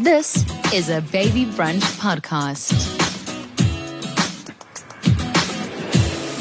This is a Baby Brunch podcast.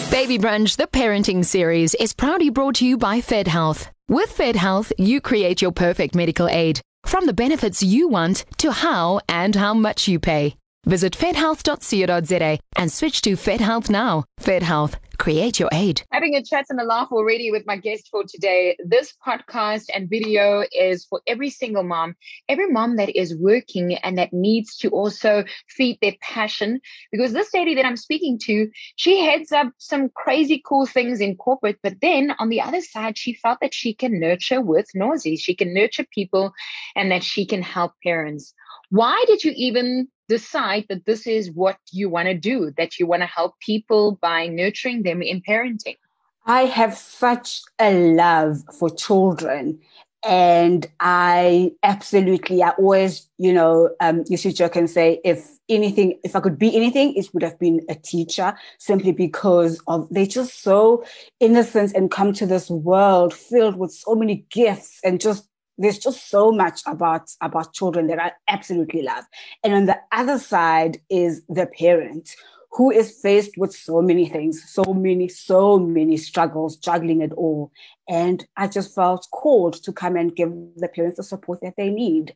Baby Brunch, the parenting series, is proudly brought to you by Fed Health. With Fed Health, you create your perfect medical aid, from the benefits you want to how and how much you pay. Visit fedhealth.co.za and switch to Fed Health now. Fed Health, create your aid. Having a chat and a laugh already with my guest for today. This podcast and video is for every single mom, every mom that is working and that needs to also feed their passion. Because this lady that I'm speaking to, she heads up some crazy cool things in corporate, but then on the other side, she felt that she can nurture with Nozi. She can nurture people and that she can help parents. Why did you even decide that this is what you want to do, that you want to help people by nurturing them in parenting? I have such a love for children. And I absolutely, I always, you know, um, used to joke and say, if anything, if I could be anything, it would have been a teacher simply because of they're just so innocent and come to this world filled with so many gifts and just there's just so much about about children that I absolutely love. And on the other side is the parent who is faced with so many things, so many, so many struggles, juggling it all. And I just felt called to come and give the parents the support that they need.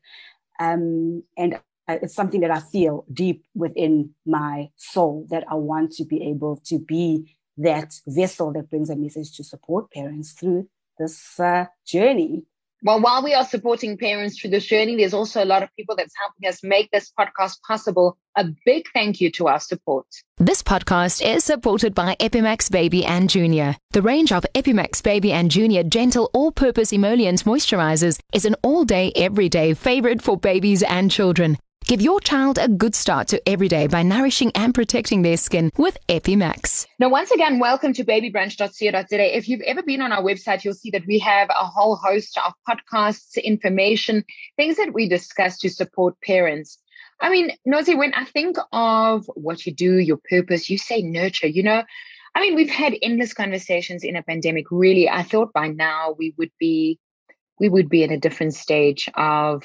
Um, and it's something that I feel deep within my soul that I want to be able to be that vessel that brings a message to support parents through this uh, journey well, while we are supporting parents through this journey, there's also a lot of people that's helping us make this podcast possible. A big thank you to our support. This podcast is supported by Epimax Baby and Junior. The range of Epimax Baby and Junior gentle all-purpose emollient moisturizers is an all-day, everyday favorite for babies and children. Give your child a good start to every day by nourishing and protecting their skin with Epimax. Now, once again, welcome to babybrunch.co.za. If you've ever been on our website, you'll see that we have a whole host of podcasts, information, things that we discuss to support parents. I mean, Nozi, when I think of what you do, your purpose, you say nurture, you know, I mean, we've had endless conversations in a pandemic. Really, I thought by now we would be we would be in a different stage of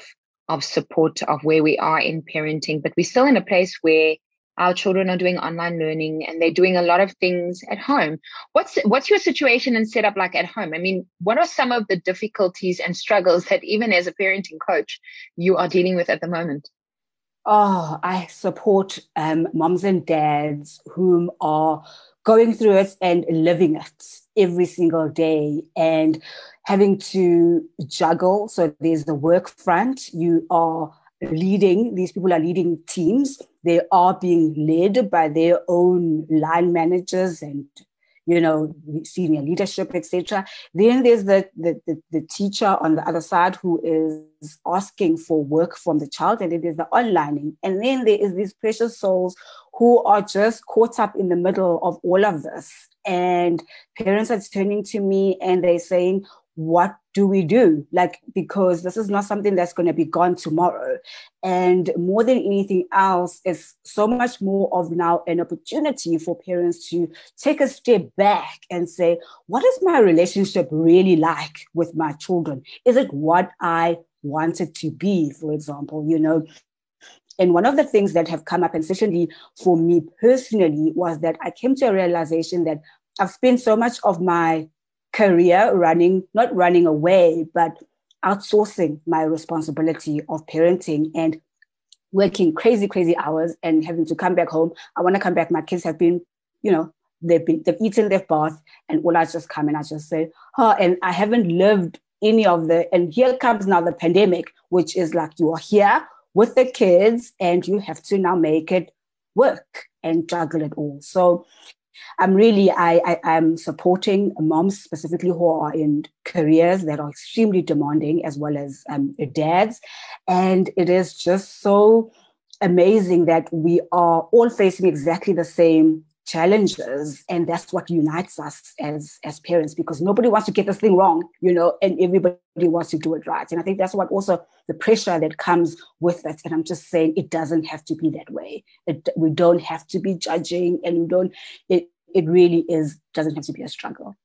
of support of where we are in parenting, but we're still in a place where our children are doing online learning and they're doing a lot of things at home. What's what's your situation and setup like at home? I mean, what are some of the difficulties and struggles that even as a parenting coach you are dealing with at the moment? Oh, I support um, moms and dads whom are going through it and living it every single day and having to juggle. So there's the work front. You are leading, these people are leading teams. They are being led by their own line managers and you know, senior leadership, etc. Then there's the, the, the, the, teacher on the other side who is asking for work from the child, and then there's the onlining. And then there is these precious souls who are just caught up in the middle of all of this. And parents are turning to me and they're saying, what do we do? Like, because this is not something that's going to be gone tomorrow. And more than anything else, it's so much more of now an opportunity for parents to take a step back and say, what is my relationship really like with my children? Is it what I want it to be, for example? You know, and one of the things that have come up, and especially for me personally, was that I came to a realization that I've spent so much of my career running, not running away, but outsourcing my responsibility of parenting and working crazy, crazy hours and having to come back home. I want to come back. My kids have been, you know, they've been they've eaten their bath, and all I just come and I just say, oh, and I haven't lived any of the and here comes now the pandemic, which is like you are here with the kids and you have to now make it work and juggle it all. So I'm really I, I am supporting moms specifically who are in careers that are extremely demanding as well as um, dads, and it is just so amazing that we are all facing exactly the same challenges and that's what unites us as as parents because nobody wants to get this thing wrong you know and everybody wants to do it right. And i think that's what also the pressure that comes with it. And i'm just saying it doesn't have to be that way. It, we don't have to be judging and we don't it it really is doesn't have to be a struggle.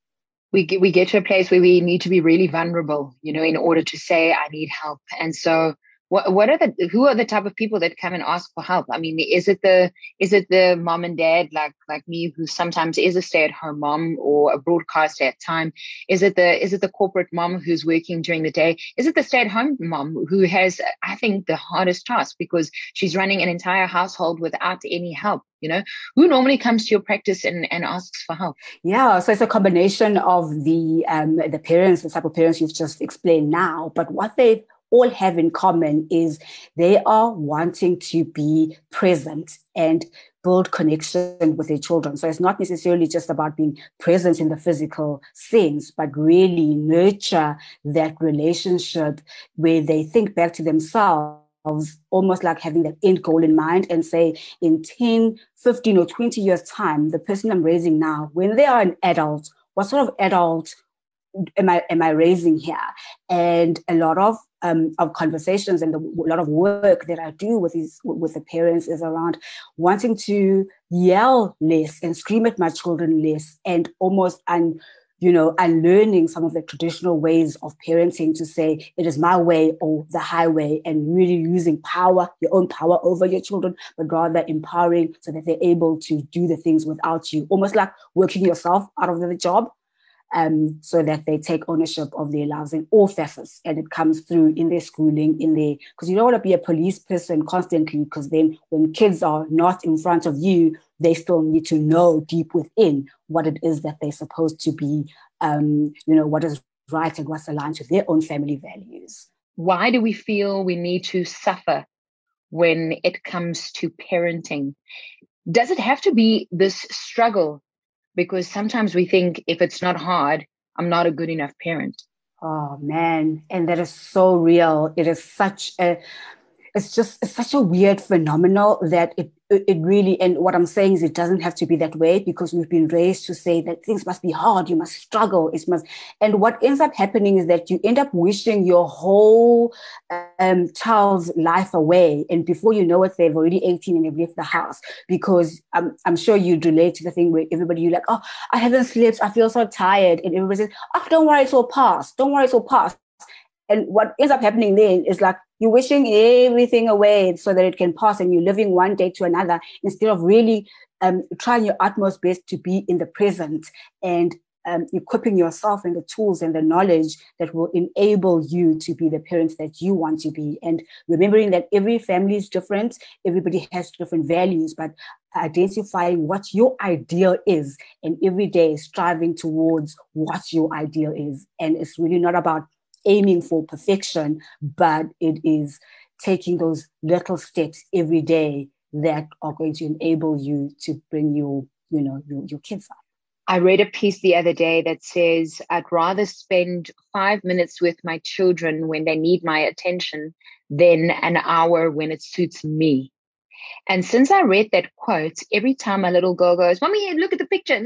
We get, we get to a place where we need to be really vulnerable you know in order to say i need help. And so what what are the who are the type of people that come and ask for help? I mean is it the is it the mom and dad like like me who sometimes is a stay-at-home mom or a broadcaster at time? Is it the is it the corporate mom who's working during the day? Is it the stay-at-home mom who has i think the hardest task because she's running an entire household without any help you know? Who normally comes to your practice and, and asks for help? Yeah so it's a combination of the um the parents the type of parents you've just explained now but what they all have in common is they are wanting to be present and build connection with their children. So it's not necessarily just about being present in the physical sense, but really nurture that relationship where they think back to themselves almost like having that end goal in mind and say in 10 15 or 20 years time the person i'm raising now when they are an adult what sort of adult am I am I raising here? And a lot of um, of conversations and the, a lot of work that I do with these with the parents is around wanting to yell less and scream at my children less and almost and you know unlearning some of the traditional ways of parenting to say it is my way or the highway and really using power your own power over your children but rather empowering so that they're able to do the things without you almost like working yourself out of the job um, so that they take ownership of their lives in all facets. And it comes through in their schooling, in their, because you don't want to be a police person constantly, because then when kids are not in front of you, they still need to know deep within what it is that they're supposed to be, um, you know, what is right and what's aligned to their own family values. Why do we feel we need to suffer when it comes to parenting? Does it have to be this struggle because sometimes we think if it's not hard, I'm not a good enough parent. Oh man, and that is so real. It is such a it's just it's such a weird phenomenon that it it really and what i'm saying is it doesn't have to be that way because we've been raised to say that things must be hard you must struggle it must and what ends up happening is that you end up wishing your whole um, child's life away and before you know it they've already 18 and they've left the house because I'm, I'm sure you'd relate to the thing where everybody you're like oh i haven't slept i feel so tired and everybody says oh don't worry it's all past don't worry it's all past and what ends up happening then is like you're wishing everything away so that it can pass and you're living one day to another instead of really um, trying your utmost best to be in the present and um, equipping yourself and the tools and the knowledge that will enable you to be the parents that you want to be. And remembering that every family is different, everybody has different values, but identifying what your ideal is and every day striving towards what your ideal is. And it's really not about aiming for perfection, but it is taking those little steps every day that are going to enable you to bring your, you know, your, your kids up. I read a piece the other day that says, I'd rather spend five minutes with my children when they need my attention than an hour when it suits me. And since I read that quote, every time my little girl goes, Mommy, look at the picture.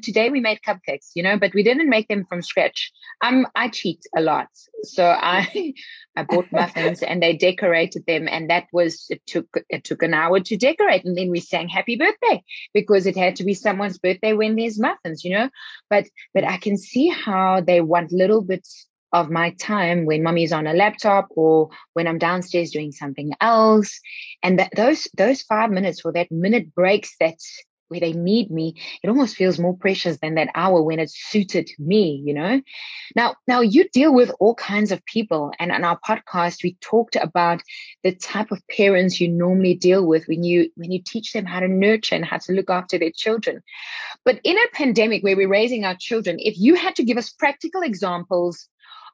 Today we made cupcakes, you know, but we didn't make them from scratch. Um, I cheat a lot. So I I bought muffins and they decorated them. And that was it took it took an hour to decorate. And then we sang happy birthday because it had to be someone's birthday when there's muffins, you know. But but I can see how they want little bits of my time when mommy's on a laptop or when I'm downstairs doing something else. And that those those five minutes or that minute breaks that's where they need me, it almost feels more precious than that hour when it's suited me, you know? Now, now you deal with all kinds of people. And on our podcast, we talked about the type of parents you normally deal with when you when you teach them how to nurture and how to look after their children. But in a pandemic where we're raising our children, if you had to give us practical examples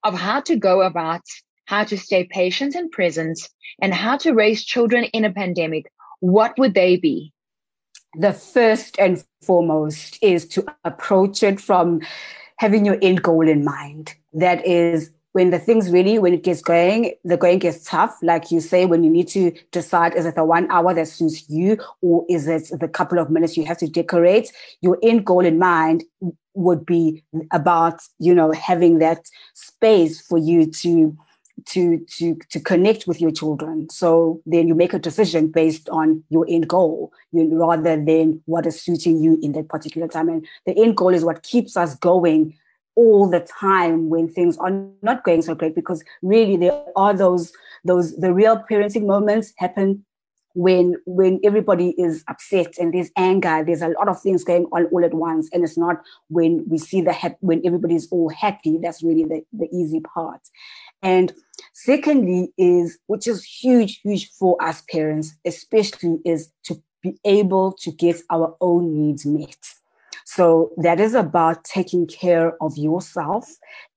of how to go about how to stay patient and present and how to raise children in a pandemic, what would they be? The first and foremost is to approach it from having your end goal in mind. That is when the things really, when it gets going, the going gets tough. Like you say, when you need to decide, is it the one hour that suits you or is it the couple of minutes you have to decorate? Your end goal in mind would be about you know having that space for you to to to to connect with your children. So then you make a decision based on your end goal you, rather than what is suiting you in that particular time. And the end goal is what keeps us going all the time when things are not going so great because really there are those those the real parenting moments happen when when everybody is upset and there's anger there's a lot of things going on all at once. And it's not when we see the when everybody's all happy that's really the, the easy part. And secondly is which is huge huge for us parents especially is to be able to get our own needs met. So that is about taking care of yourself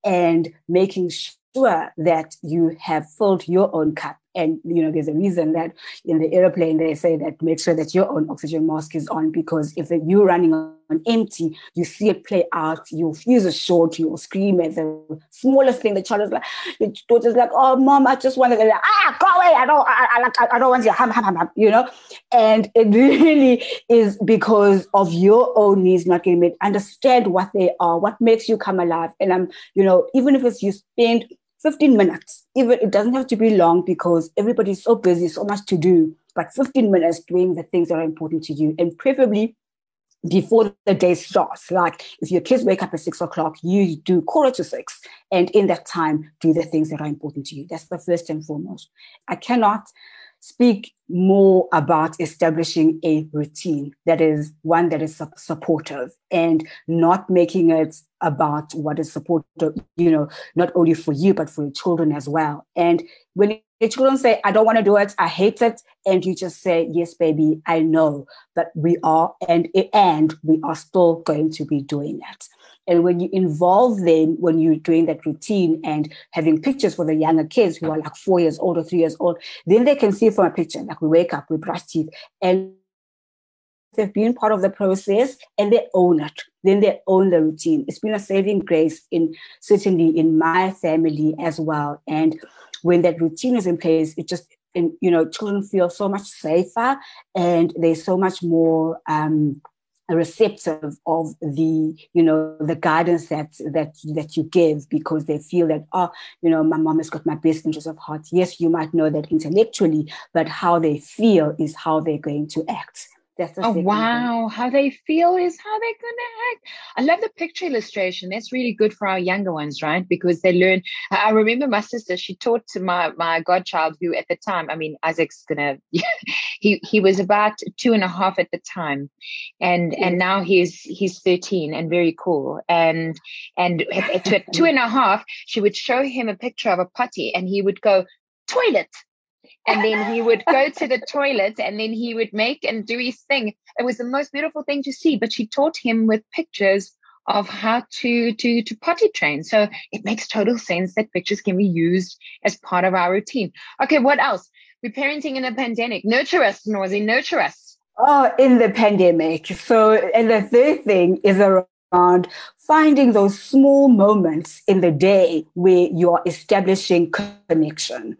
and making sure that you have filled your own cup and you know, there's a reason that in the airplane they say that make sure that your own oxygen mask is on because if you're running on empty, you see it play out, your fuse is short, you'll scream at the smallest thing. The child is like, your daughter's like, oh mom, I just want to like, ah, go away. I don't I, I, I don't want you, hum, hum, hum, hum, you know? And it really is because of your own needs not getting met. Understand what they are, what makes you come alive. And I'm, you know, even if it's you spend 15 minutes. Even it doesn't have to be long because everybody's so busy, so much to do. But 15 minutes doing the things that are important to you, and preferably before the day starts. Like if your kids wake up at six o'clock, you do quarter to six, and in that time, do the things that are important to you. That's the first and foremost. I cannot speak more about establishing a routine that is one that is supportive and not making it about what is supportive, you know, not only for you, but for your children as well. And when your children say, I don't want to do it, I hate it, and you just say, Yes, baby, I know, but we are, and, and we are still going to be doing it. And when you involve them, when you're doing that routine and having pictures for the younger kids who are like four years old or three years old, then they can see from a picture, like we wake up, we brush teeth, and they've been part of the process and they own it. Then they own the routine. It's been a saving grace in certainly in my family as well. And when that routine is in place, it just and you know children feel so much safer and they're so much more um, receptive of the you know the guidance that that that you give because they feel that oh you know my mom has got my best interest of heart. Yes you might know that intellectually but how they feel is how they're going to act that's oh wow! How they feel is how they're gonna act. I love the picture illustration. That's really good for our younger ones, right? Because they learn. I remember my sister. She taught to my my godchild, who at the time, I mean, Isaac's gonna. he he was about two and a half at the time, and and now he's he's thirteen and very cool. And and at, at two and a half, she would show him a picture of a putty, and he would go toilet and then he would go to the toilet and then he would make and do his thing. It was the most beautiful thing to see but she taught him with pictures of how to to to potty train. So it makes total sense that pictures can be used as part of our routine. Okay what else? We're parenting in a pandemic. Nurture us Nozi nurture us oh in the pandemic. So and the third thing is around finding those small moments in the day where you're establishing connection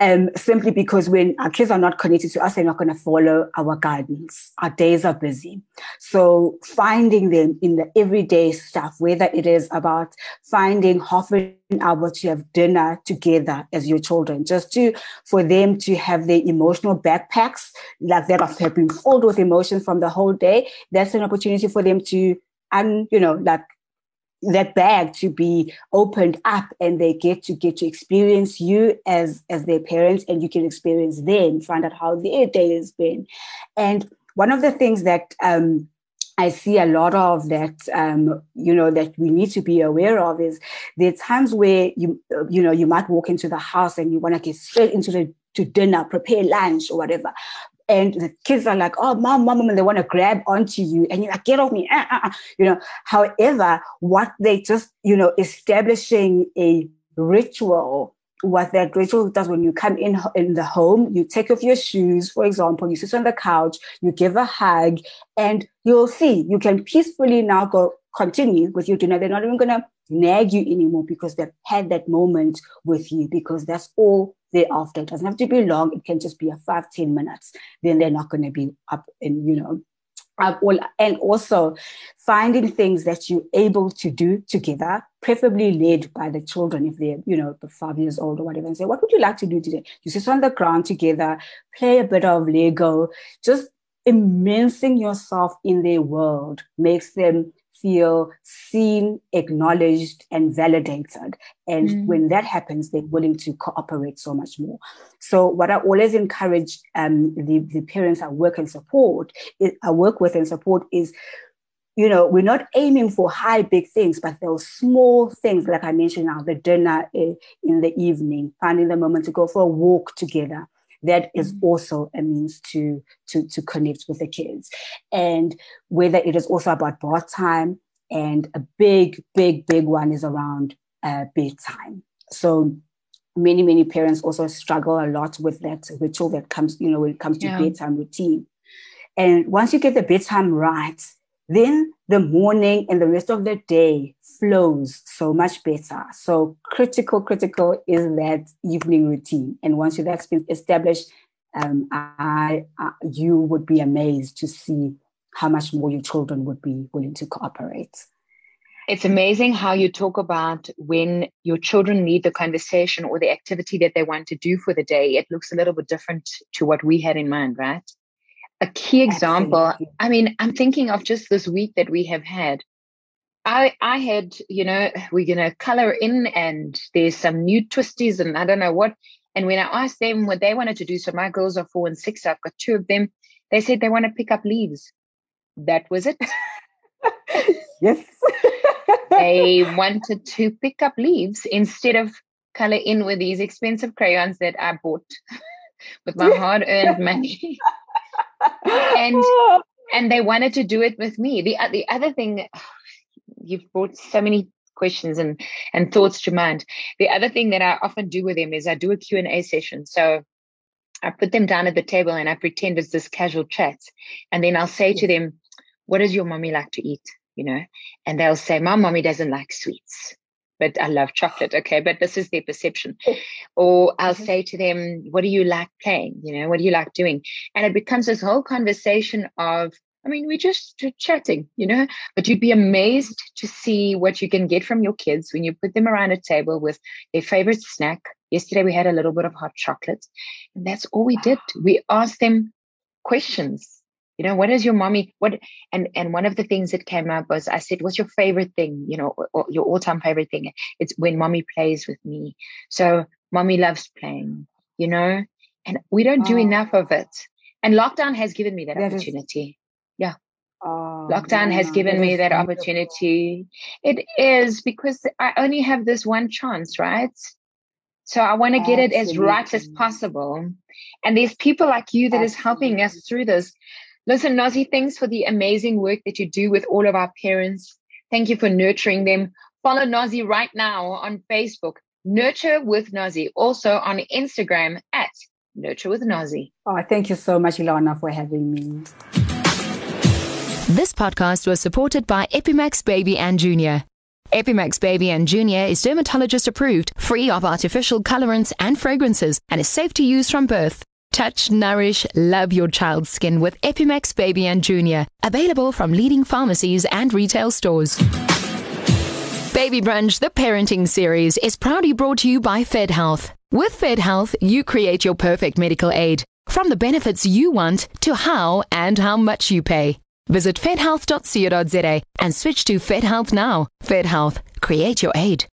um, simply because when our kids are not connected to us, they're not going to follow our guidance. Our days are busy. So finding them in the everyday stuff, whether it is about finding half an hour to have dinner together as your children, just to for them to have their emotional backpacks like that have been filled with emotions from the whole day. That's an opportunity for them to and you know like that bag to be opened up and they get to get to experience you as as their parents and you can experience them find out how their day has been. And one of the things that um, I see a lot of that, um, you know, that we need to be aware of is are times where you, you know, you might walk into the house and you want to get straight into the to dinner, prepare lunch or whatever and the kids are like, oh, mom, mom, and they want to grab onto you, and you're like, get off me, uh, uh, uh. you know. However, what they just, you know, establishing a ritual what that ritual does when you come in in the home you take off your shoes for example you sit on the couch you give a hug and you'll see you can peacefully now go continue with your dinner they're not even to nag you anymore because they've had that moment with you because that's all thereafter. It doesn't have to be long. It can just be a five ten minutes. Then they're not going to be up and, you know, all, and also finding things that you're able to do together, preferably led by the children if they're, you know, five years old or whatever, and say, what would you like to do today? You sit on the ground together, play a bit of Lego, just immersing yourself in their world makes them feel seen, acknowledged, and validated. And mm. when that happens, they're willing to cooperate so much more. So, what I always encourage um, the, the parents I work and support, I work with and support is you know, we're not aiming for high, big things, but those small things, like I mentioned now, the dinner eh, in the evening, finding the moment to go for a walk together, that is mm-hmm. also a means to to to connect with the kids and whether it is also about bath time and a big big big one is around uh, bedtime so many many parents also struggle a lot with that ritual that comes you know when it comes to yeah. bedtime routine and once you get the bedtime right then the morning and the rest of the day flows so much better. So critical, critical is that evening routine. And once that's been established, um, I, I, you would be amazed to see how much more your children would be willing to cooperate. It's amazing how you talk about when your children need the conversation or the activity that they want to do for the day. It looks a little bit different to what we had in mind, right? A key example. Absolutely. i mean i'm thinking of just this week that we have had. I i had you know we're gonna color in and there's some new twisties and i don't know what. And when i asked them what they wanted to do so my girls are four and six i've got two of them they said they want to pick up leaves. That was it. Yes. They wanted to pick up leaves instead of color in with these expensive crayons that i bought with my hard earned money and and they wanted to do it with me. The uh, the other thing, you've brought so many questions and and thoughts to mind. The other thing that I often do with them is I do a Q and A session. So I put them down at the table and I pretend it's this casual chat, and then I'll say to them, "What does your mommy like to eat?" You know, and they'll say, "My mommy doesn't like sweets." But I love chocolate. Okay. But this is their perception. Or I'll mm-hmm. say to them, what do you like playing? You know, what do you like doing? And it becomes this whole conversation of, I mean, we're just chatting, you know, but you'd be amazed to see what you can get from your kids when you put them around a table with their favorite snack. Yesterday we had a little bit of hot chocolate, and that's all we did. We asked them questions you know what is your mommy what and and one of the things that came up was i said what's your favorite thing you know or, or your all-time favorite thing it's when mommy plays with me so mommy loves playing you know and we don't do oh. enough of it and lockdown has given me that, that opportunity is, yeah oh, lockdown yeah, has given that me that beautiful. opportunity it is because i only have this one chance right so I want to get it as right as possible. And there's people like you that Absolutely. is helping us through this. Listen, Nozi, thanks for the amazing work that you do with all of our parents. Thank you for nurturing them. Follow Nozi right now on Facebook, Nurture with Nozi. Also on Instagram at Nurture with Nazi. Oh, thank you so much, Ilana, for having me. This podcast was supported by Epimax Baby and Junior. Epimax Baby and Junior is dermatologist approved, free of artificial colorants and fragrances, and is safe to use from birth. Touch, nourish, love your child's skin with Epimax Baby and Junior. Available from leading pharmacies and retail stores. Baby Brunch, the parenting series, is proudly brought to you by Fed Health. With Fed Health, you create your perfect medical aid. From the benefits you want to how and how much you pay. Visit fedhealth.co.za and switch to Fed Health now. Fed Health, create your aid.